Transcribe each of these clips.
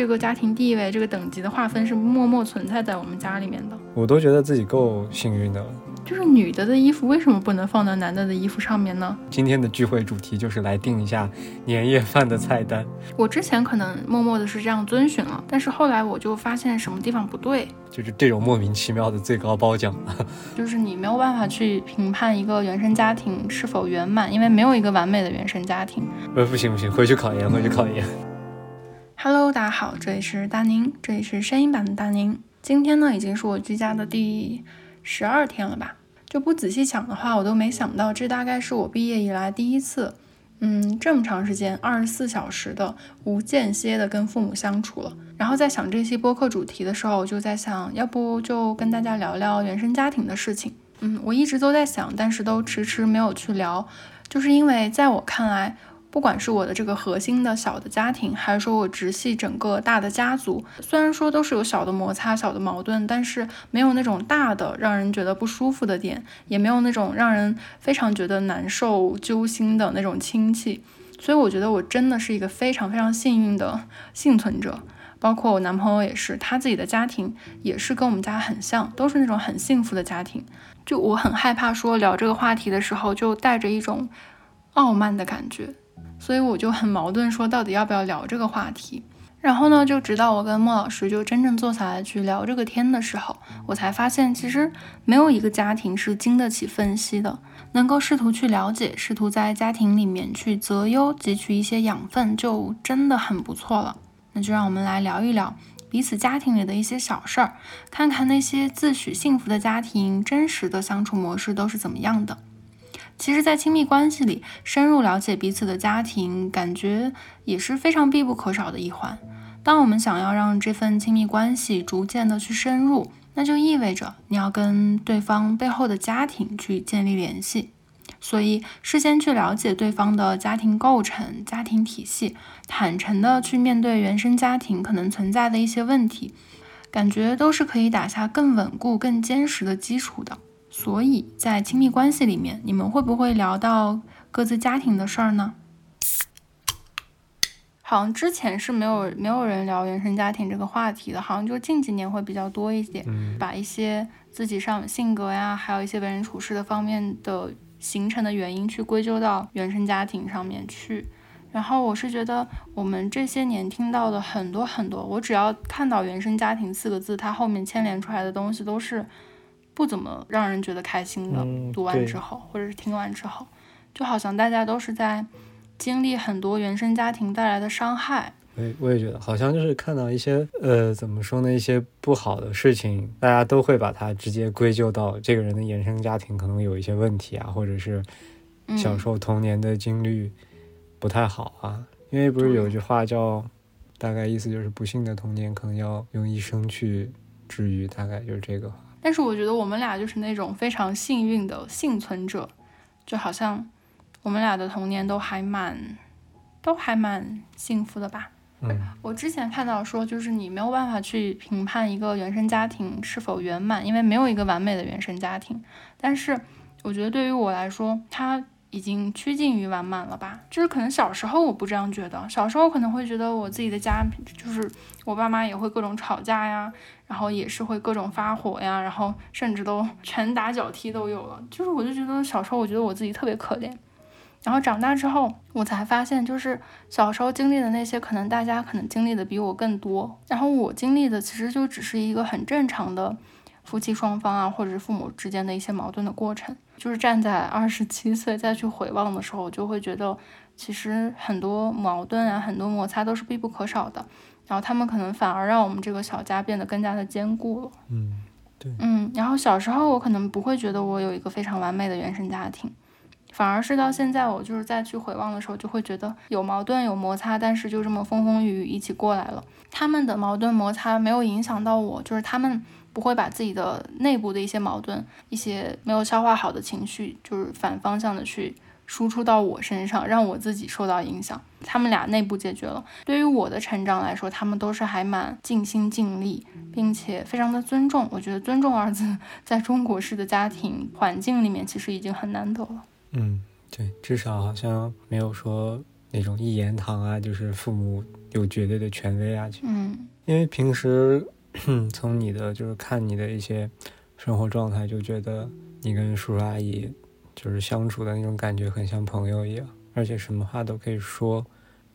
这个家庭地位、这个等级的划分是默默存在在我们家里面的。我都觉得自己够幸运的了。就是女的的衣服为什么不能放到男的的衣服上面呢？今天的聚会主题就是来定一下年夜饭的菜单。我之前可能默默的是这样遵循了，但是后来我就发现什么地方不对，就是这种莫名其妙的最高褒奖。就是你没有办法去评判一个原生家庭是否圆满，因为没有一个完美的原生家庭。呃，不行不行，回去考研，回去考研。Hello，大家好，这里是大宁，这里是声音版的大宁。今天呢，已经是我居家的第十二天了吧？就不仔细想的话，我都没想到，这大概是我毕业以来第一次，嗯，这么长时间，二十四小时的无间歇的跟父母相处了。然后在想这期播客主题的时候，我就在想，要不就跟大家聊聊原生家庭的事情。嗯，我一直都在想，但是都迟迟没有去聊，就是因为在我看来。不管是我的这个核心的小的家庭，还是说我直系整个大的家族，虽然说都是有小的摩擦、小的矛盾，但是没有那种大的让人觉得不舒服的点，也没有那种让人非常觉得难受、揪心的那种亲戚。所以我觉得我真的是一个非常非常幸运的幸存者。包括我男朋友也是，他自己的家庭也是跟我们家很像，都是那种很幸福的家庭。就我很害怕说聊这个话题的时候，就带着一种傲慢的感觉。所以我就很矛盾，说到底要不要聊这个话题。然后呢，就直到我跟莫老师就真正坐下来去聊这个天的时候，我才发现，其实没有一个家庭是经得起分析的。能够试图去了解，试图在家庭里面去择优，汲取一些养分，就真的很不错了。那就让我们来聊一聊彼此家庭里的一些小事儿，看看那些自诩幸福的家庭真实的相处模式都是怎么样的。其实，在亲密关系里，深入了解彼此的家庭，感觉也是非常必不可少的一环。当我们想要让这份亲密关系逐渐的去深入，那就意味着你要跟对方背后的家庭去建立联系。所以，事先去了解对方的家庭构成、家庭体系，坦诚的去面对原生家庭可能存在的一些问题，感觉都是可以打下更稳固、更坚实的基础的。所以在亲密关系里面，你们会不会聊到各自家庭的事儿呢？好像之前是没有没有人聊原生家庭这个话题的，好像就近几年会比较多一点，把一些自己上性格呀，还有一些为人处事的方面的形成的原因去归咎到原生家庭上面去。然后我是觉得，我们这些年听到的很多很多，我只要看到原生家庭四个字，它后面牵连出来的东西都是。不怎么让人觉得开心的。读完之后，或者是听完之后，就好像大家都是在经历很多原生家庭带来的伤害。我我也觉得，好像就是看到一些呃，怎么说呢，一些不好的事情，大家都会把它直接归咎到这个人的原生家庭可能有一些问题啊，或者是小时候童年的经历不太好啊。因为不是有句话叫，大概意思就是不幸的童年可能要用一生去治愈，大概就是这个话。但是我觉得我们俩就是那种非常幸运的幸存者，就好像我们俩的童年都还蛮，都还蛮幸福的吧。嗯，我之前看到说，就是你没有办法去评判一个原生家庭是否圆满，因为没有一个完美的原生家庭。但是我觉得对于我来说，他。已经趋近于完满了吧？就是可能小时候我不这样觉得，小时候可能会觉得我自己的家就是我爸妈也会各种吵架呀，然后也是会各种发火呀，然后甚至都拳打脚踢都有了。就是我就觉得小时候我觉得我自己特别可怜，然后长大之后我才发现，就是小时候经历的那些，可能大家可能经历的比我更多，然后我经历的其实就只是一个很正常的。夫妻双方啊，或者是父母之间的一些矛盾的过程，就是站在二十七岁再去回望的时候，就会觉得其实很多矛盾啊，很多摩擦都是必不可少的。然后他们可能反而让我们这个小家变得更加的坚固了。嗯，对，嗯。然后小时候我可能不会觉得我有一个非常完美的原生家庭，反而是到现在我就是再去回望的时候，就会觉得有矛盾有摩擦，但是就这么风风雨雨一起过来了。他们的矛盾摩擦没有影响到我，就是他们。不会把自己的内部的一些矛盾、一些没有消化好的情绪，就是反方向的去输出到我身上，让我自己受到影响。他们俩内部解决了，对于我的成长来说，他们都是还蛮尽心尽力，并且非常的尊重。我觉得“尊重”二字在中国式的家庭环境里面，其实已经很难得了。嗯，对，至少好像没有说那种一言堂啊，就是父母有绝对的权威啊。嗯，因为平时 从你的就是看你的一些生活状态，就觉得你跟叔叔阿姨就是相处的那种感觉很像朋友一样，而且什么话都可以说。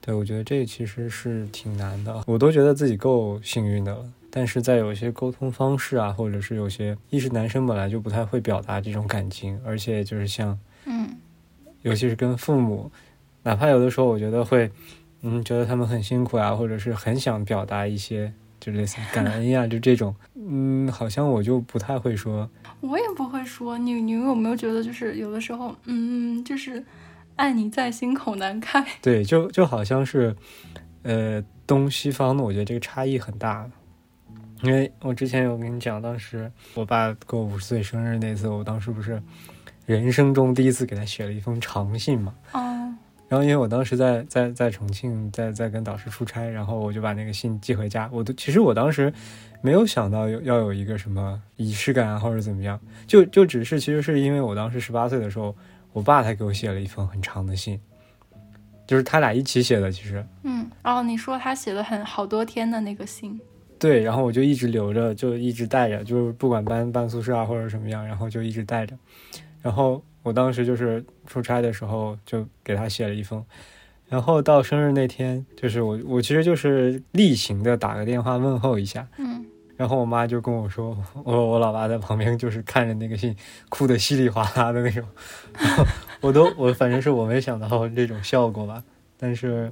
对我觉得这其实是挺难的，我都觉得自己够幸运的了。但是在有一些沟通方式啊，或者是有些，一是男生本来就不太会表达这种感情，而且就是像，嗯，尤其是跟父母，哪怕有的时候我觉得会，嗯，觉得他们很辛苦啊，或者是很想表达一些，就类似感恩呀，就这种，嗯，好像我就不太会说。我也不会说，你你有没有觉得就是有的时候，嗯，就是爱你在心口难开。对，就就好像是，呃，东西方的，我觉得这个差异很大。因为我之前有跟你讲，当时我爸过五十岁生日那次，我当时不是人生中第一次给他写了一封长信嘛。哦。然后因为我当时在在在重庆，在在跟导师出差，然后我就把那个信寄回家。我都其实我当时没有想到有要有一个什么仪式感啊，或者怎么样，就就只是其实是因为我当时十八岁的时候，我爸他给我写了一封很长的信，就是他俩一起写的，其实。嗯。哦，你说他写了很好多天的那个信。对，然后我就一直留着，就一直带着，就是不管搬搬宿舍啊或者什么样，然后就一直带着。然后我当时就是出差的时候，就给他写了一封。然后到生日那天，就是我我其实就是例行的打个电话问候一下。嗯。然后我妈就跟我说，我我老爸在旁边就是看着那个信，哭得稀里哗啦的那种。我都我反正是我没想到这种效果吧，但是。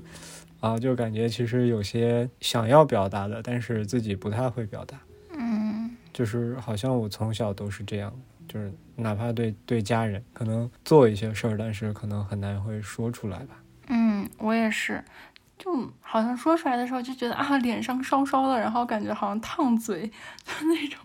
啊，就感觉其实有些想要表达的，但是自己不太会表达。嗯，就是好像我从小都是这样，就是哪怕对对家人，可能做一些事儿，但是可能很难会说出来吧。嗯，我也是，就好像说出来的时候就觉得啊，脸上烧烧的，然后感觉好像烫嘴，就那种。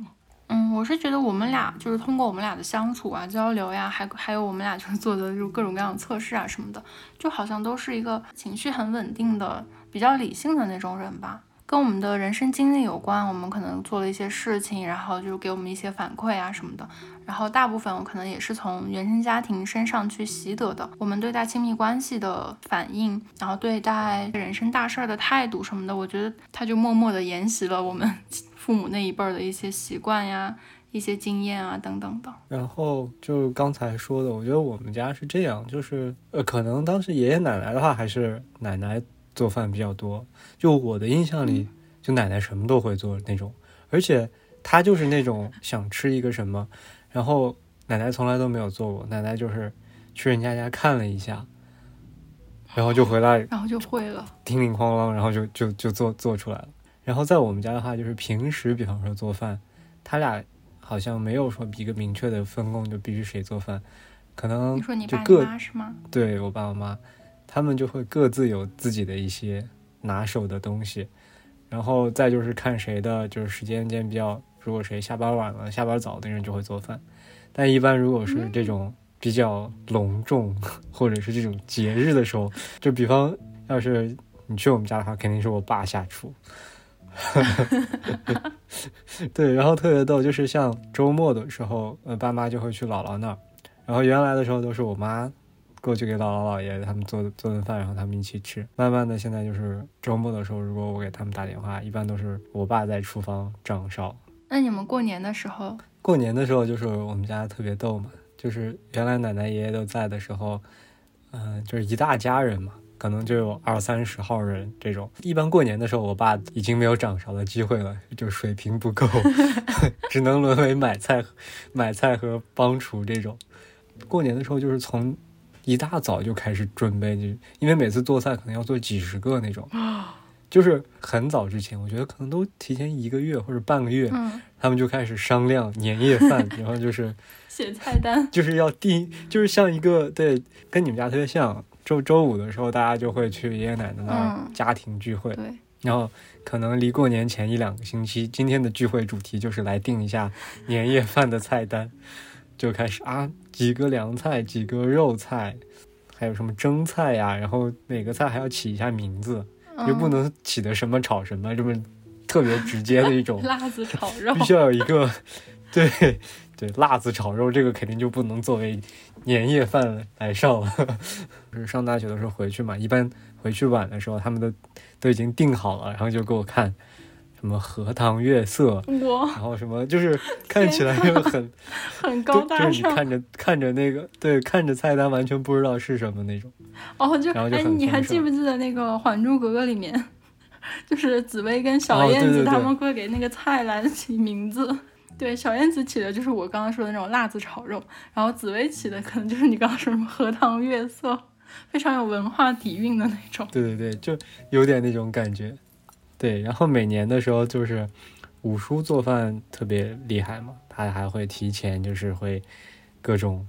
嗯，我是觉得我们俩就是通过我们俩的相处啊、交流呀，还还有我们俩就是做的就各种各样的测试啊什么的，就好像都是一个情绪很稳定的、比较理性的那种人吧。跟我们的人生经历有关，我们可能做了一些事情，然后就是给我们一些反馈啊什么的。然后大部分我可能也是从原生家庭身上去习得的，我们对待亲密关系的反应，然后对待人生大事儿的态度什么的，我觉得他就默默的沿袭了我们。父母那一辈儿的一些习惯呀，一些经验啊，等等的。然后就刚才说的，我觉得我们家是这样，就是呃，可能当时爷爷奶奶的话，还是奶奶做饭比较多。就我的印象里，就奶奶什么都会做那种，而且她就是那种想吃一个什么，然后奶奶从来都没有做过，奶奶就是去人家家看了一下，然后就回来，然后就会了，叮铃哐啷，然后就就就做做出来了。然后在我们家的话，就是平时，比方说做饭，他俩好像没有说一个明确的分工，就必须谁做饭。可能你说你爸你妈是吗？对我爸我妈，他们就会各自有自己的一些拿手的东西。然后再就是看谁的，就是时间间比较，如果谁下班晚了、下班早的人就会做饭。但一般如果是这种比较隆重或者是这种节日的时候，就比方要是你去我们家的话，肯定是我爸下厨。对，然后特别逗，就是像周末的时候，呃，爸妈就会去姥姥那儿，然后原来的时候都是我妈过去给姥姥姥爷他们做做顿饭，然后他们一起吃。慢慢的，现在就是周末的时候，如果我给他们打电话，一般都是我爸在厨房掌勺。那你们过年的时候？过年的时候就是我们家特别逗嘛，就是原来奶奶爷爷都在的时候，嗯，就是一大家人嘛。可能就有二三十号人这种，一般过年的时候，我爸已经没有掌勺的机会了，就水平不够，只能沦为买菜、买菜和帮厨这种。过年的时候，就是从一大早就开始准备，就因为每次做菜可能要做几十个那种，就是很早之前，我觉得可能都提前一个月或者半个月，他们就开始商量年夜饭，然后就是写菜单，就是要定，就是像一个对，跟你们家特别像。周周五的时候，大家就会去爷爷奶奶那儿家庭聚会。对，然后可能离过年前一两个星期，今天的聚会主题就是来定一下年夜饭的菜单，就开始啊，几个凉菜，几个肉菜，还有什么蒸菜呀，然后每个菜还要起一下名字，又不能起的什么炒什么，这么特别直接的一种。辣子炒肉。必须要有一个，对对，辣子炒肉这个肯定就不能作为年夜饭来上了。就是上大学的时候回去嘛，一般回去晚的时候，他们都都已经订好了，然后就给我看什么荷塘月色，然后什么就是看起来就很 很高大上。就是你看着看着那个对看着菜单完全不知道是什么那种。哦，就哎，你还记不记得那个《还珠格格》里面，就是紫薇跟小燕子他们会给那个菜来起名字？对，小燕子起的就是我刚刚说的那种辣子炒肉，然后紫薇起的可能就是你刚刚说什么荷塘月色，非常有文化底蕴的那种。对对对，就有点那种感觉。对，然后每年的时候就是五叔做饭特别厉害嘛，他还会提前就是会各种，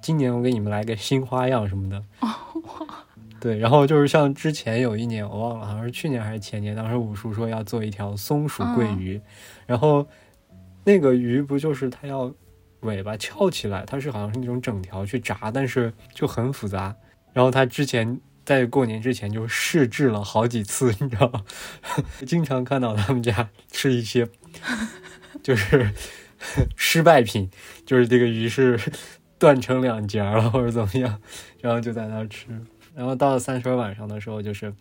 今年我给你们来个新花样什么的。对，然后就是像之前有一年我忘了，好像是去年还是前年，当时五叔说要做一条松鼠桂鱼，然后那个鱼不就是它要尾巴翘起来，它是好像是那种整条去炸，但是就很复杂。然后他之前在过年之前就试制了好几次，你知道吗？经常看到他们家吃一些就是 失败品，就是这个鱼是断成两截了或者怎么样，然后就在那吃。然后到了三十晚上的时候，就是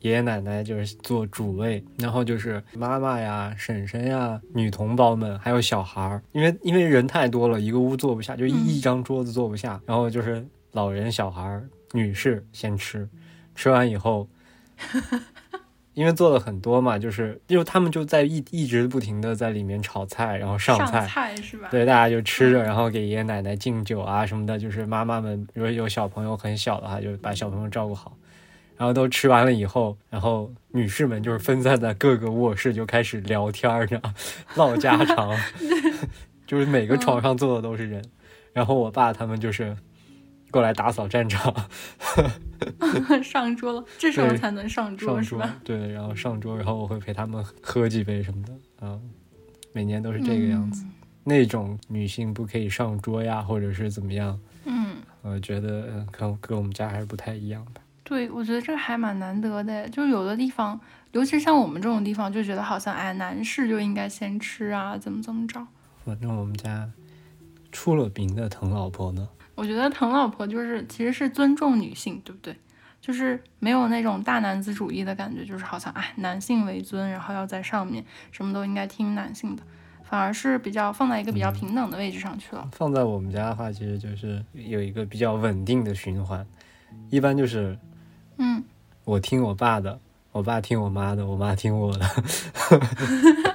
爷爷奶奶就是做主位，然后就是妈妈呀、婶婶呀、女同胞们，还有小孩儿，因为因为人太多了，一个屋坐不下，就一张桌子坐不下，然后就是老人、小孩儿、女士先吃，吃完以后。因为做了很多嘛，就是因为他们就在一一直不停的在里面炒菜，然后上菜，菜是吧？对，大家就吃着，然后给爷爷奶奶敬酒啊什么的，就是妈妈们如果有小朋友很小的话，就把小朋友照顾好。然后都吃完了以后，然后女士们就是分散在各个卧室就开始聊天儿，你知道，唠家常，就是每个床上坐的都是人。然后我爸他们就是过来打扫战场，上桌了，这时候才能上桌上桌是吧？，对，然后上桌，然后我会陪他们喝几杯什么的，啊，每年都是这个样子。那种女性不可以上桌呀，或者是怎么样，嗯，我觉得嗯可能跟我们家还是不太一样吧。对，我觉得这个还蛮难得的，就是有的地方，尤其像我们这种地方，就觉得好像哎，男士就应该先吃啊，怎么怎么着。反正我们家出了名的疼老婆呢。我觉得疼老婆就是其实是尊重女性，对不对？就是没有那种大男子主义的感觉，就是好像哎男性为尊，然后要在上面，什么都应该听男性的，反而是比较放在一个比较平等的位置上去了。放在我们家的话，其实就是有一个比较稳定的循环，一般就是嗯，我听我爸的，我爸听我妈的，我妈听我的。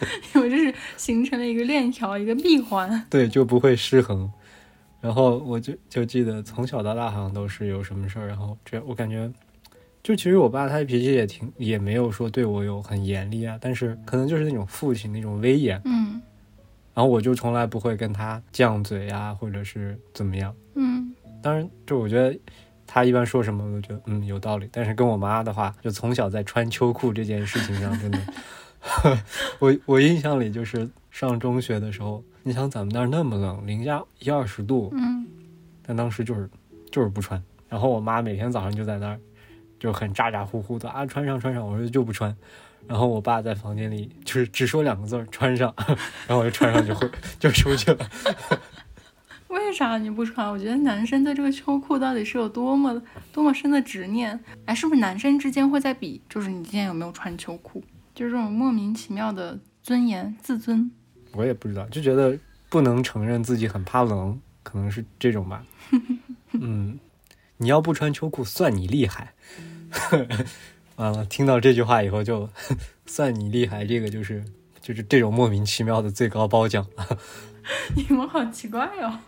因为这是形成了一个链条，一个闭环。对，就不会失衡。然后我就就记得从小到大好像都是有什么事儿，然后这我感觉，就其实我爸他的脾气也挺，也没有说对我有很严厉啊，但是可能就是那种父亲那种威严，嗯然后我就从来不会跟他犟嘴啊，或者是怎么样。嗯，当然，就我觉得他一般说什么，我都觉得嗯有道理。但是跟我妈的话，就从小在穿秋裤这件事情上，真的，我我印象里就是上中学的时候，你想咱们那儿那么冷，零下一二十度，嗯，但当时就是就是不穿。然后我妈每天早上就在那儿就很咋咋呼呼的啊，穿上穿上，我说就不穿。然后我爸在房间里就是只说两个字儿穿上，然后我就穿上就会就出去了。为啥你不穿？我觉得男生对这个秋裤到底是有多么多么深的执念？哎，是不是男生之间会在比，就是你今天有没有穿秋裤？就是这种莫名其妙的尊严、自尊。我也不知道，就觉得不能承认自己很怕冷，可能是这种吧。嗯，你要不穿秋裤，算你厉害。完了，听到这句话以后就算你厉害，这个就是就是这种莫名其妙的最高褒奖。你们好奇怪哦。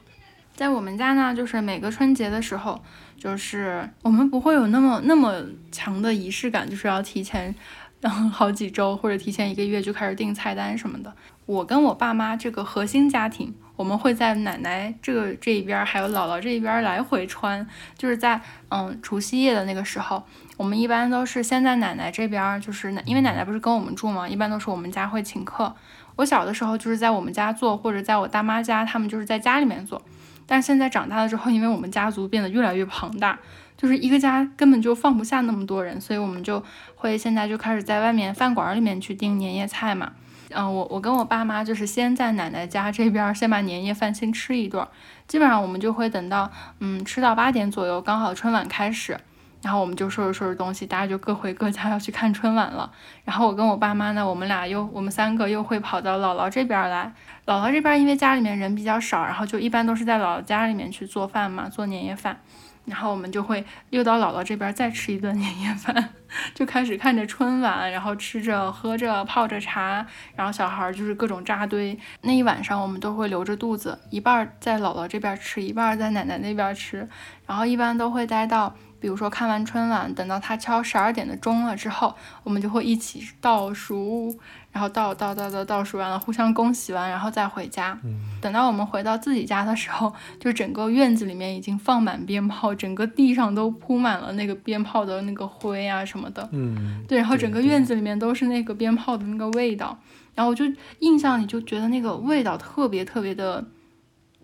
在我们家呢，就是每个春节的时候，就是我们不会有那么那么强的仪式感，就是要提前，然后好几周或者提前一个月就开始订菜单什么的。我跟我爸妈这个核心家庭，我们会在奶奶这个这一边，还有姥姥这一边来回穿。就是在嗯除夕夜的那个时候，我们一般都是先在奶奶这边，就是因为奶奶不是跟我们住嘛，一般都是我们家会请客。我小的时候就是在我们家做，或者在我大妈家，他们就是在家里面做。但现在长大了之后，因为我们家族变得越来越庞大，就是一个家根本就放不下那么多人，所以我们就会现在就开始在外面饭馆里面去订年夜菜嘛。嗯，我我跟我爸妈就是先在奶奶家这边先把年夜饭先吃一顿，基本上我们就会等到嗯吃到八点左右，刚好春晚开始。然后我们就收拾收拾东西，大家就各回各家要去看春晚了。然后我跟我爸妈呢，我们俩又我们三个又会跑到姥姥这边来。姥姥这边因为家里面人比较少，然后就一般都是在姥姥家里面去做饭嘛，做年夜饭。然后我们就会又到姥姥这边再吃一顿年夜饭，就开始看着春晚，然后吃着喝着泡着茶，然后小孩就是各种扎堆。那一晚上我们都会留着肚子，一半在姥姥这边吃，一半在奶奶那边吃。然后一般都会待到。比如说看完春晚，等到他敲十二点的钟了之后，我们就会一起倒数，然后倒倒倒倒倒数完了，互相恭喜完，然后再回家。等到我们回到自己家的时候，就整个院子里面已经放满鞭炮，整个地上都铺满了那个鞭炮的那个灰啊什么的。嗯，对，然后整个院子里面都是那个鞭炮的那个味道，然后我就印象里就觉得那个味道特别特别的。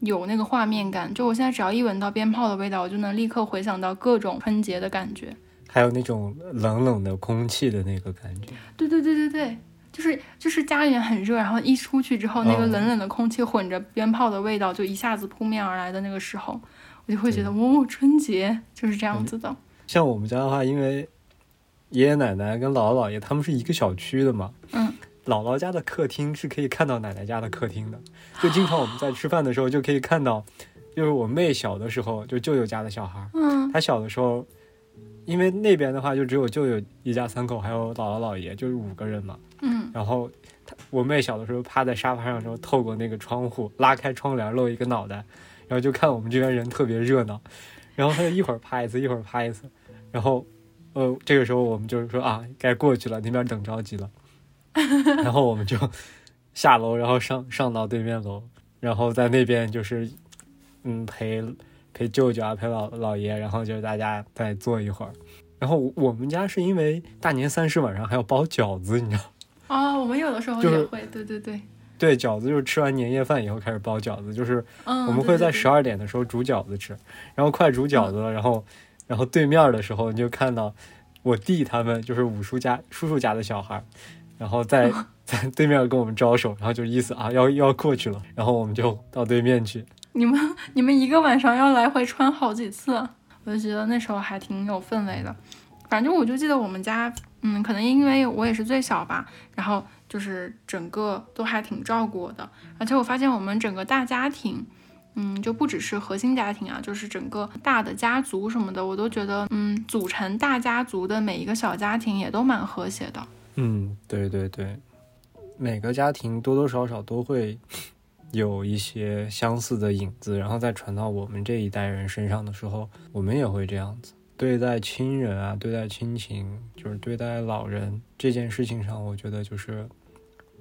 有那个画面感，就我现在只要一闻到鞭炮的味道，我就能立刻回想到各种春节的感觉，还有那种冷冷的空气的那个感觉。对对对对对，就是就是家里面很热，然后一出去之后，那个冷冷的空气混着鞭炮的味道，就一下子扑面而来的那个时候，我就会觉得，哦，春节就是这样子的。像我们家的话，因为爷爷奶奶跟姥姥姥爷他们是一个小区的嘛，嗯。姥姥家的客厅是可以看到奶奶家的客厅的，就经常我们在吃饭的时候就可以看到，就是我妹小的时候，就舅舅家的小孩，嗯，他小的时候，因为那边的话就只有舅舅一家三口，还有姥姥姥爷，就是五个人嘛，嗯，然后他我妹小的时候趴在沙发上时候，透过那个窗户拉开窗帘露一个脑袋，然后就看我们这边人特别热闹，然后他就一会儿趴一次，一会儿趴一次，然后，呃，这个时候我们就是说啊，该过去了，那边等着急了。然后我们就 下楼，然后上上到对面楼，然后在那边就是，嗯，陪陪舅舅啊，陪老老爷，然后就是大家再坐一会儿。然后我们家是因为大年三十晚上还要包饺子，你知道？哦，我们有的时候也会，对对对，对饺子就是吃完年夜饭以后开始包饺子，就是我们会在十二点的时候煮饺子吃，然后快煮饺子了，然后然后对面的时候你就看到我弟他们就是五叔家叔叔家的小孩。然后在 在对面跟我们招手，然后就意思啊要要过去了，然后我们就到对面去。你们你们一个晚上要来回穿好几次，我就觉得那时候还挺有氛围的。反正我就记得我们家，嗯，可能因为我也是最小吧，然后就是整个都还挺照顾我的。而且我发现我们整个大家庭，嗯，就不只是核心家庭啊，就是整个大的家族什么的，我都觉得，嗯，组成大家族的每一个小家庭也都蛮和谐的。嗯，对对对，每个家庭多多少少都会有一些相似的影子，然后再传到我们这一代人身上的时候，我们也会这样子。对待亲人啊，对待亲情，就是对待老人这件事情上，我觉得就是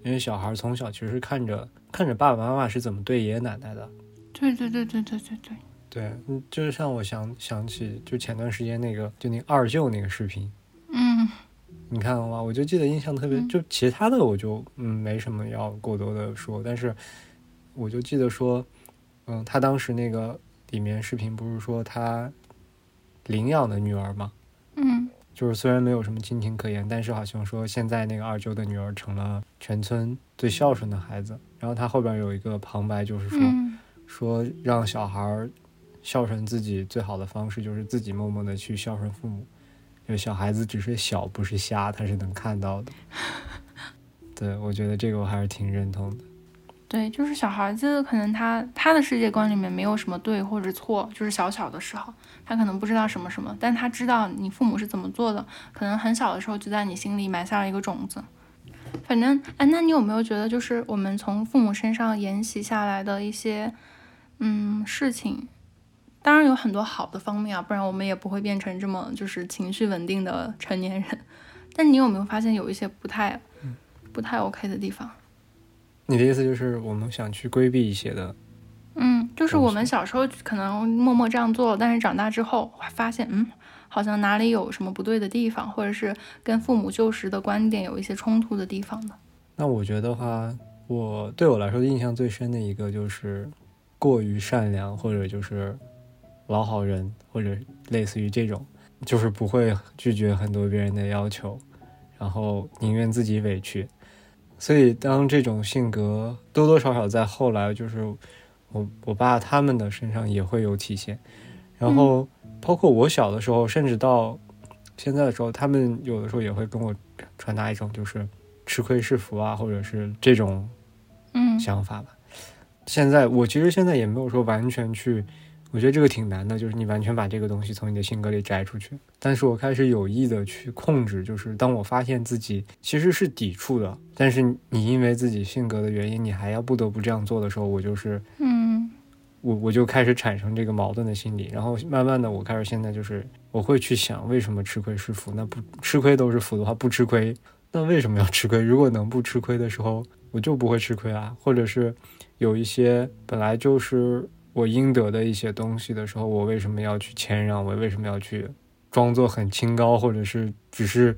因为小孩从小其实看着看着爸爸妈妈是怎么对爷爷奶奶的，对对对对对对对。对，嗯，就是像我想想起，就前段时间那个，就那二舅那个视频，嗯，你看了吗？我就记得印象特别，就其他的我就嗯没什么要过多的说，但是我就记得说，嗯，他当时那个里面视频不是说他领养的女儿吗？嗯，就是虽然没有什么亲情可言，但是好像说现在那个二舅的女儿成了全村最孝顺的孩子。然后他后边有一个旁白，就是说说让小孩孝顺自己最好的方式就是自己默默的去孝顺父母。就小孩子只是小，不是瞎，他是能看到的。对，我觉得这个我还是挺认同的。对，就是小孩子可能他他的世界观里面没有什么对或者错，就是小小的时候他可能不知道什么什么，但他知道你父母是怎么做的，可能很小的时候就在你心里埋下了一个种子。反正，哎，那你有没有觉得，就是我们从父母身上沿袭下来的一些嗯事情？当然有很多好的方面啊，不然我们也不会变成这么就是情绪稳定的成年人。但你有没有发现有一些不太不太 OK 的地方？你的意思就是我们想去规避一些的？嗯，就是我们小时候可能默默这样做，但是长大之后发现，嗯，好像哪里有什么不对的地方，或者是跟父母旧时的观点有一些冲突的地方的。那我觉得话，我对我来说印象最深的一个就是过于善良，或者就是。老好人，或者类似于这种，就是不会拒绝很多别人的要求，然后宁愿自己委屈。所以当这种性格多多少少在后来，就是我我爸他们的身上也会有体现。然后包括我小的时候，甚至到现在的时候，他们有的时候也会跟我传达一种就是吃亏是福啊，或者是这种嗯想法吧。现在我其实现在也没有说完全去，我觉得这个挺难的，就是你完全把这个东西从你的性格里摘出去。但是我开始有意的去控制，就是当我发现自己其实是抵触的，但是你因为自己性格的原因，你还要不得不这样做的时候，我就是嗯我我就开始产生这个矛盾的心理，然后慢慢的我开始现在就是我会去想，为什么吃亏是福？那不吃亏都是福的话，不吃亏，那为什么要吃亏？如果能不吃亏的时候，我就不会吃亏啊，或者是有一些本来就是我应得的一些东西的时候，我为什么要去谦让？我为什么要去装作很清高，或者是只是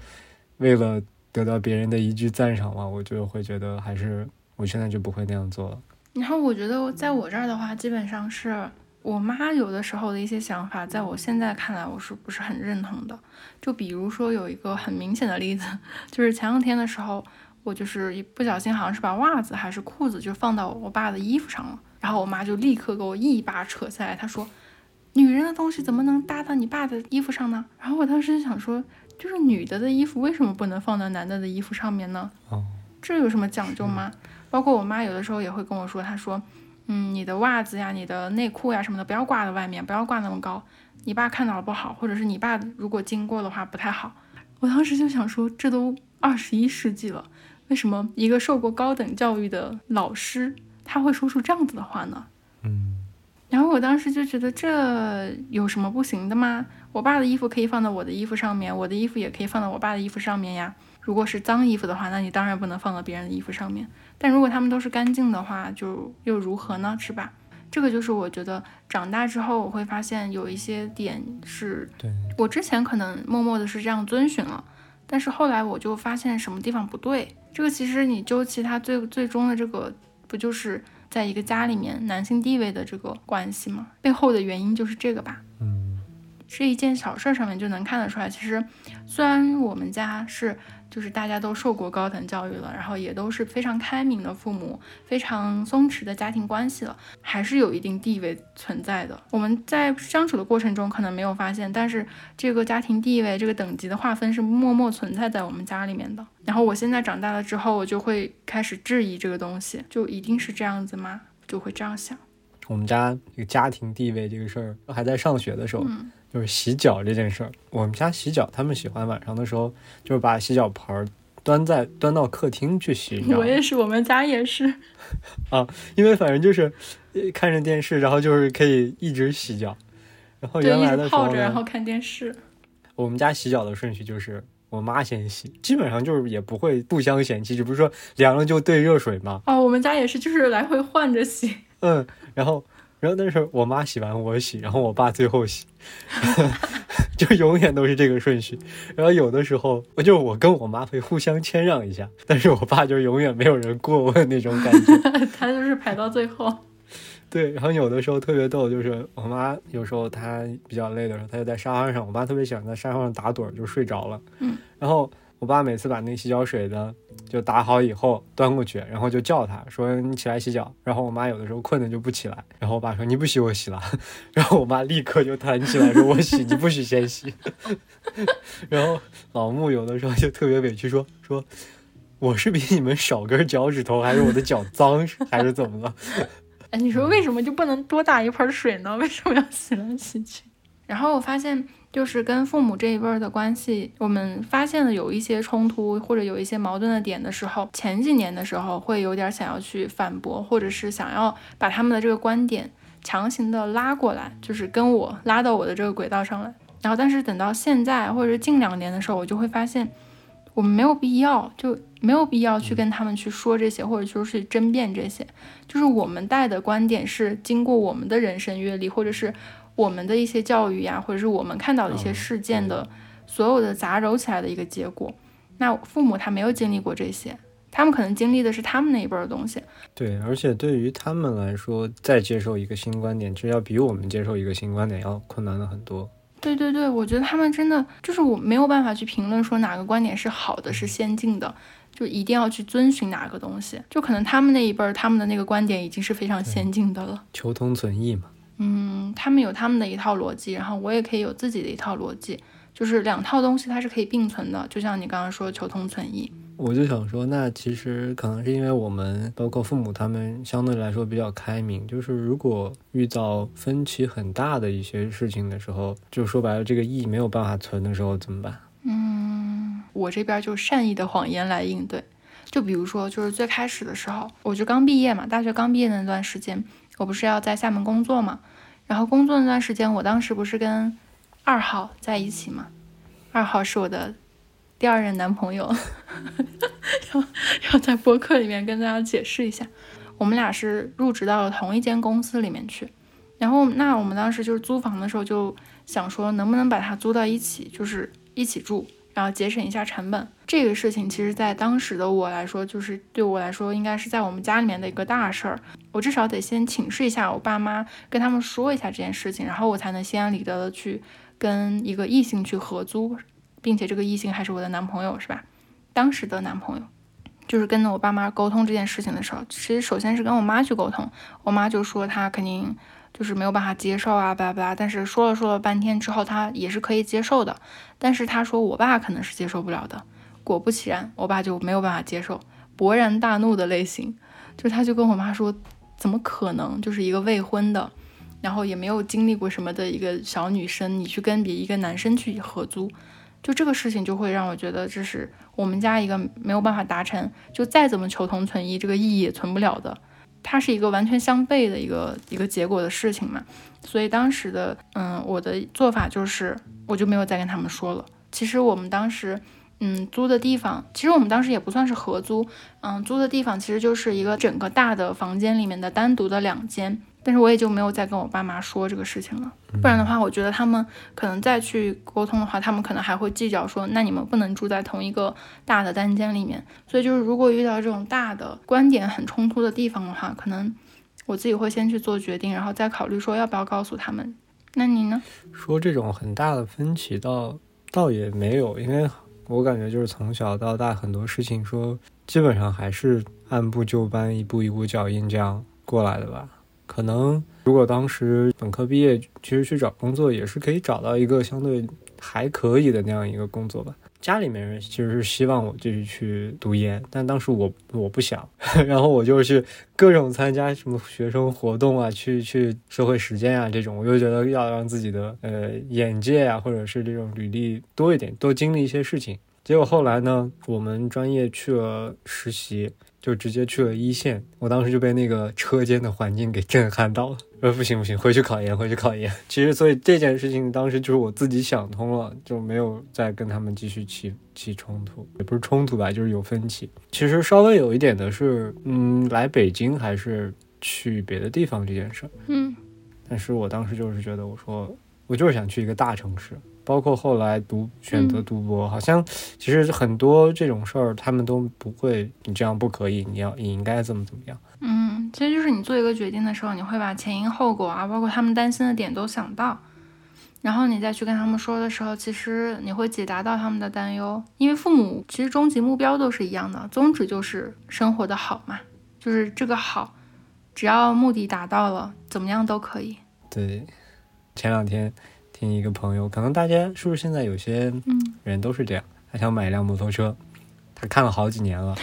为了得到别人的一句赞赏吗？我就会觉得还是我现在就不会那样做了。然后我觉得在我这儿的话，基本上是我妈有的时候的一些想法，在我现在看来，我是不是很认同的？就比如说有一个很明显的例子，就是前两天的时候，我就是一不小心好像是把袜子还是裤子就放到我爸的衣服上了，然后我妈就立刻给我一把扯下来，她说：“女人的东西怎么能搭到你爸的衣服上呢？”然后我当时就想说，就是女的的衣服为什么不能放到男的的衣服上面呢？哦，这有什么讲究吗？包括我妈有的时候也会跟我说，她说，嗯，你的袜子呀、你的内裤呀什么的，不要挂在外面，不要挂那么高，你爸看到了不好，或者是你爸如果经过的话不太好。我当时就想说，这都二十一世纪了，为什么一个受过高等教育的老师他会说出这样子的话呢？嗯然后我当时就觉得这有什么不行的吗？我爸的衣服可以放到我的衣服上面，我的衣服也可以放到我爸的衣服上面呀。如果是脏衣服的话，那你当然不能放到别人的衣服上面。但如果他们都是干净的话，就又如何呢？是吧？这个就是我觉得长大之后我会发现有一些点是对，我之前可能默默的是这样遵循了，但是后来我就发现什么地方不对。这个其实你究其他最最终的这个，不就是在一个家里面男性地位的这个关系吗？背后的原因就是这个吧。嗯这一件小事上面就能看得出来，其实虽然我们家是就是大家都受过高等教育了，然后也都是非常开明的父母，非常松弛的家庭关系了，还是有一定地位存在的。我们在相处的过程中可能没有发现，但是这个家庭地位这个等级的划分是默默存在在我们家里面的。然后我现在长大了之后，我就会开始质疑这个东西，就一定是这样子吗？就会这样想。我们家这个家庭地位这个事儿，还在上学的时候，嗯就是洗脚这件事儿。我们家洗脚，他们喜欢晚上的时候，就是把洗脚盆儿端在端到客厅去洗？我也是，我们家也是。啊因为反正就是呃看着电视，然后就是可以一直洗脚。然后，原来的泡着，然后看电视。我们家洗脚的顺序就是我妈先洗，基本上就是也不会互相嫌弃，只不是说凉了就兑热水嘛。哦，我们家也是，就是来回换着洗。嗯，然后然后但是我妈洗完我洗，然后我爸最后洗，就永远都是这个顺序。然后有的时候，我就我跟我妈会互相谦让一下，但是我爸就永远没有人过问那种感觉。他就是排到最后。对，然后有的时候特别逗，就是我妈有时候她比较累的时候，她就在沙发上，我妈特别喜欢在沙发上打盹儿，就睡着了。嗯，然后我爸每次把那洗脚水的就打好以后端过去，然后就叫她说你起来洗脚。然后我妈有的时候困的就不起来，然后我爸说你不洗我洗了，然后我妈立刻就弹起来说我洗，你不许先洗。然后老木有的时候就特别委屈说说。我是比你们少根脚趾头，还是我的脚脏，还是怎么了？哎，你说为什么就不能多打一盆水呢？为什么要洗来洗去？然后我发现，就是跟父母这一辈儿的关系，我们发现了有一些冲突或者有一些矛盾的点的时候，前几年的时候会有点想要去反驳，或者是想要把他们的这个观点强行的拉过来，就是跟我拉到我的这个轨道上来。然后，但是等到现在或者近两年的时候，我就会发现，我们没有必要，就没有必要去跟他们去说这些，或者说是争辩这些。就是我们带的观点是经过我们的人生阅历，或者是我们的一些教育呀，或者是我们看到的一些事件的所有的杂糅起来的一个结果。那父母他没有经历过这些，他们可能经历的是他们那一辈儿的东西。对，而且对于他们来说，再接受一个新观点，其实要比我们接受一个新观点要困难的很多。对对对，我觉得他们真的就是我没有办法去评论说哪个观点是好的，是先进的，就一定要去遵循哪个东西。就可能他们那一辈儿，他们的那个观点已经是非常先进的了。求同存异嘛。嗯，他们有他们的一套逻辑，然后我也可以有自己的一套逻辑，就是两套东西它是可以并存的。就像你刚刚说求同存异。我就想说，那其实可能是因为我们包括父母他们相对来说比较开明，就是如果遇到分歧很大的一些事情的时候，就说白了，这个义没有办法存的时候怎么办？嗯，我这边就善意的谎言来应对。就比如说，就是最开始的时候，我就刚毕业嘛，大学刚毕业那段时间，我不是要在厦门工作嘛，然后工作那段时间，我当时不是跟二号在一起嘛，二号是我的。第二任男朋友，要要在播客里面跟大家解释一下，我们俩是入职到了同一间公司里面去，然后那我们当时就是租房的时候就想说能不能把它租到一起，就是一起住，然后节省一下成本。这个事情其实在当时的我来说，就是对我来说应该是在我们家里面的一个大事儿，我至少得先请示一下我爸妈，跟他们说一下这件事情，然后我才能心安理得的去跟一个异性去合租。并且这个异性还是我的男朋友，是吧？当时的男朋友，就是跟我爸妈沟通这件事情的时候，其实首先是跟我妈去沟通，我妈就说她肯定就是没有办法接受啊，巴拉巴拉。但是说了说了半天之后，他也是可以接受的。但是他说我爸可能是接受不了的。果不其然，我爸就没有办法接受，勃然大怒的类型。就他就跟我妈说，怎么可能？就是一个未婚的，然后也没有经历过什么的一个小女生，你去跟别一个男生去合租。就这个事情就会让我觉得这是我们家一个没有办法达成，就再怎么求同存异，这个异也存不了的，它是一个完全相悖的一个一个结果的事情嘛。所以当时的嗯，我的做法就是我就没有再跟他们说了。其实我们当时嗯租的地方，其实我们当时也不算是合租，嗯租的地方其实就是一个整个大的房间里面的单独的两间。但是我也就没有再跟我爸妈说这个事情了，不然的话，我觉得他们可能再去沟通的话，他们可能还会计较说，那你们不能住在同一个大的单间里面。所以就是如果遇到这种大的观点很冲突的地方的话，可能我自己会先去做决定，然后再考虑说要不要告诉他们。那你呢？说这种很大的分歧，倒倒也没有，因为我感觉就是从小到大很多事情，说基本上还是按部就班，一步一步脚印这样过来的吧。可能如果当时本科毕业，其实去找工作也是可以找到一个相对还可以的那样一个工作吧。家里面人其实是希望我继续去读研，但当时我我不想，然后我就去各种参加什么学生活动啊，去去社会实践啊这种，我就觉得要让自己的呃眼界啊，或者是这种履历多一点，多经历一些事情。结果后来呢，我们专业去了实习。就直接去了一线，我当时就被那个车间的环境给震撼到了。呃，不行不行，回去考研，回去考研。其实，所以这件事情当时就是我自己想通了，就没有再跟他们继续起起冲突，也不是冲突吧，就是有分歧。其实稍微有一点的是，嗯，来北京还是去别的地方这件事儿。嗯，但是我当时就是觉得，我说我就是想去一个大城市。包括后来读选择读博，好像其实很多这种事儿，他们都不会，你这样不可以，你要你应该怎么怎么样。嗯，其实就是你做一个决定的时候，你会把前因后果啊，包括他们担心的点都想到，然后你再去跟他们说的时候，其实你会解答到他们的担忧。因为父母其实终极目标都是一样的，宗旨就是生活的好嘛，就是这个好，只要目的达到了，怎么样都可以。对，前两天。听一个朋友，可能大家是不是现在有些人都是这样？他想买一辆摩托车，他看了好几年了，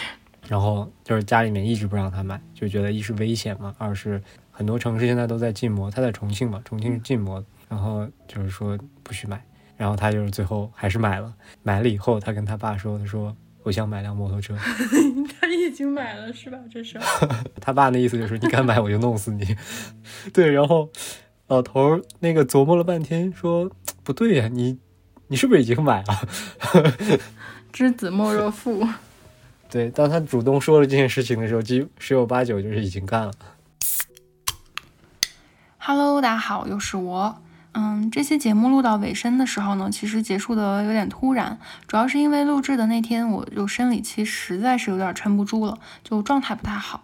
然后就是家里面一直不让他买，就觉得一是危险嘛，二是很多城市现在都在禁摩，他在重庆嘛，重庆是禁摩，然后就是说不许买，然后他就是最后还是买了，买了以后他跟他爸说，他说我想买辆摩托车，他已经买了是吧？这是 他爸那意思就是你敢买我就弄死你，对，然后。老头儿那个琢磨了半天，说：“不对呀，你你是不是已经买了？” 知子莫若父。对，当他主动说了这件事情的时候，几十有八九就是已经干了。Hello，大家好，又是我。嗯，这期节目录到尾声的时候呢，其实结束的有点突然，主要是因为录制的那天我就生理期实在是有点撑不住了，就状态不太好。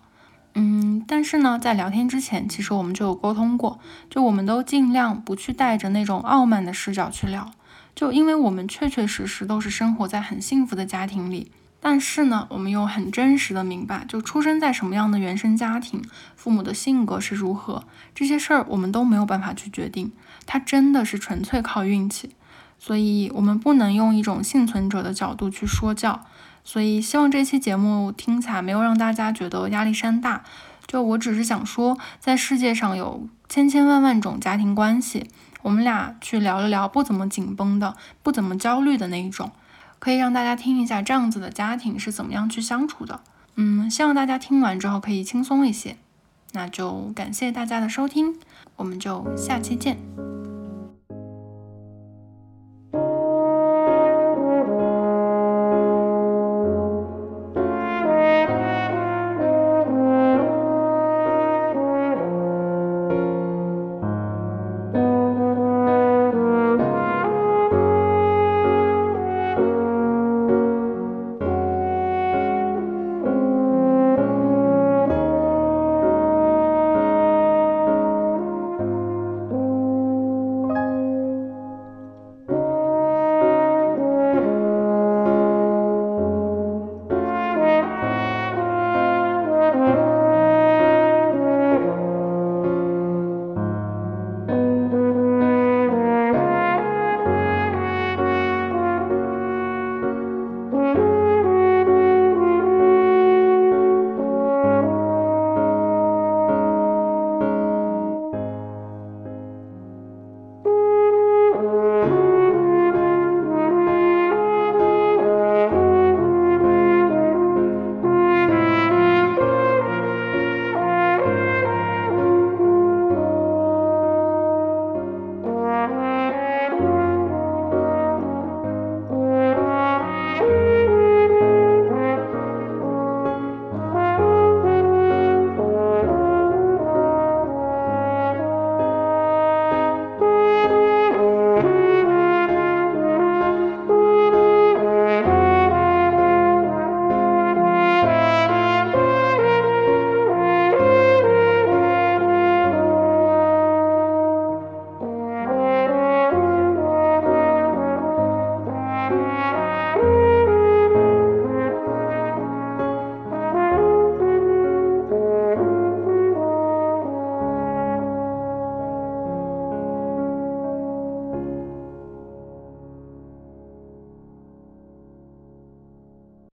嗯，但是呢，在聊天之前，其实我们就有沟通过，就我们都尽量不去带着那种傲慢的视角去聊，就因为我们确确实实都是生活在很幸福的家庭里。但是呢，我们又很真实的明白，就出生在什么样的原生家庭，父母的性格是如何，这些事儿我们都没有办法去决定，它真的是纯粹靠运气。所以，我们不能用一种幸存者的角度去说教。所以，希望这期节目听起来没有让大家觉得压力山大。就我只是想说，在世界上有千千万万种家庭关系，我们俩去聊一聊不怎么紧绷的、不怎么焦虑的那一种。可以让大家听一下这样子的家庭是怎么样去相处的，嗯，希望大家听完之后可以轻松一些。那就感谢大家的收听，我们就下期见。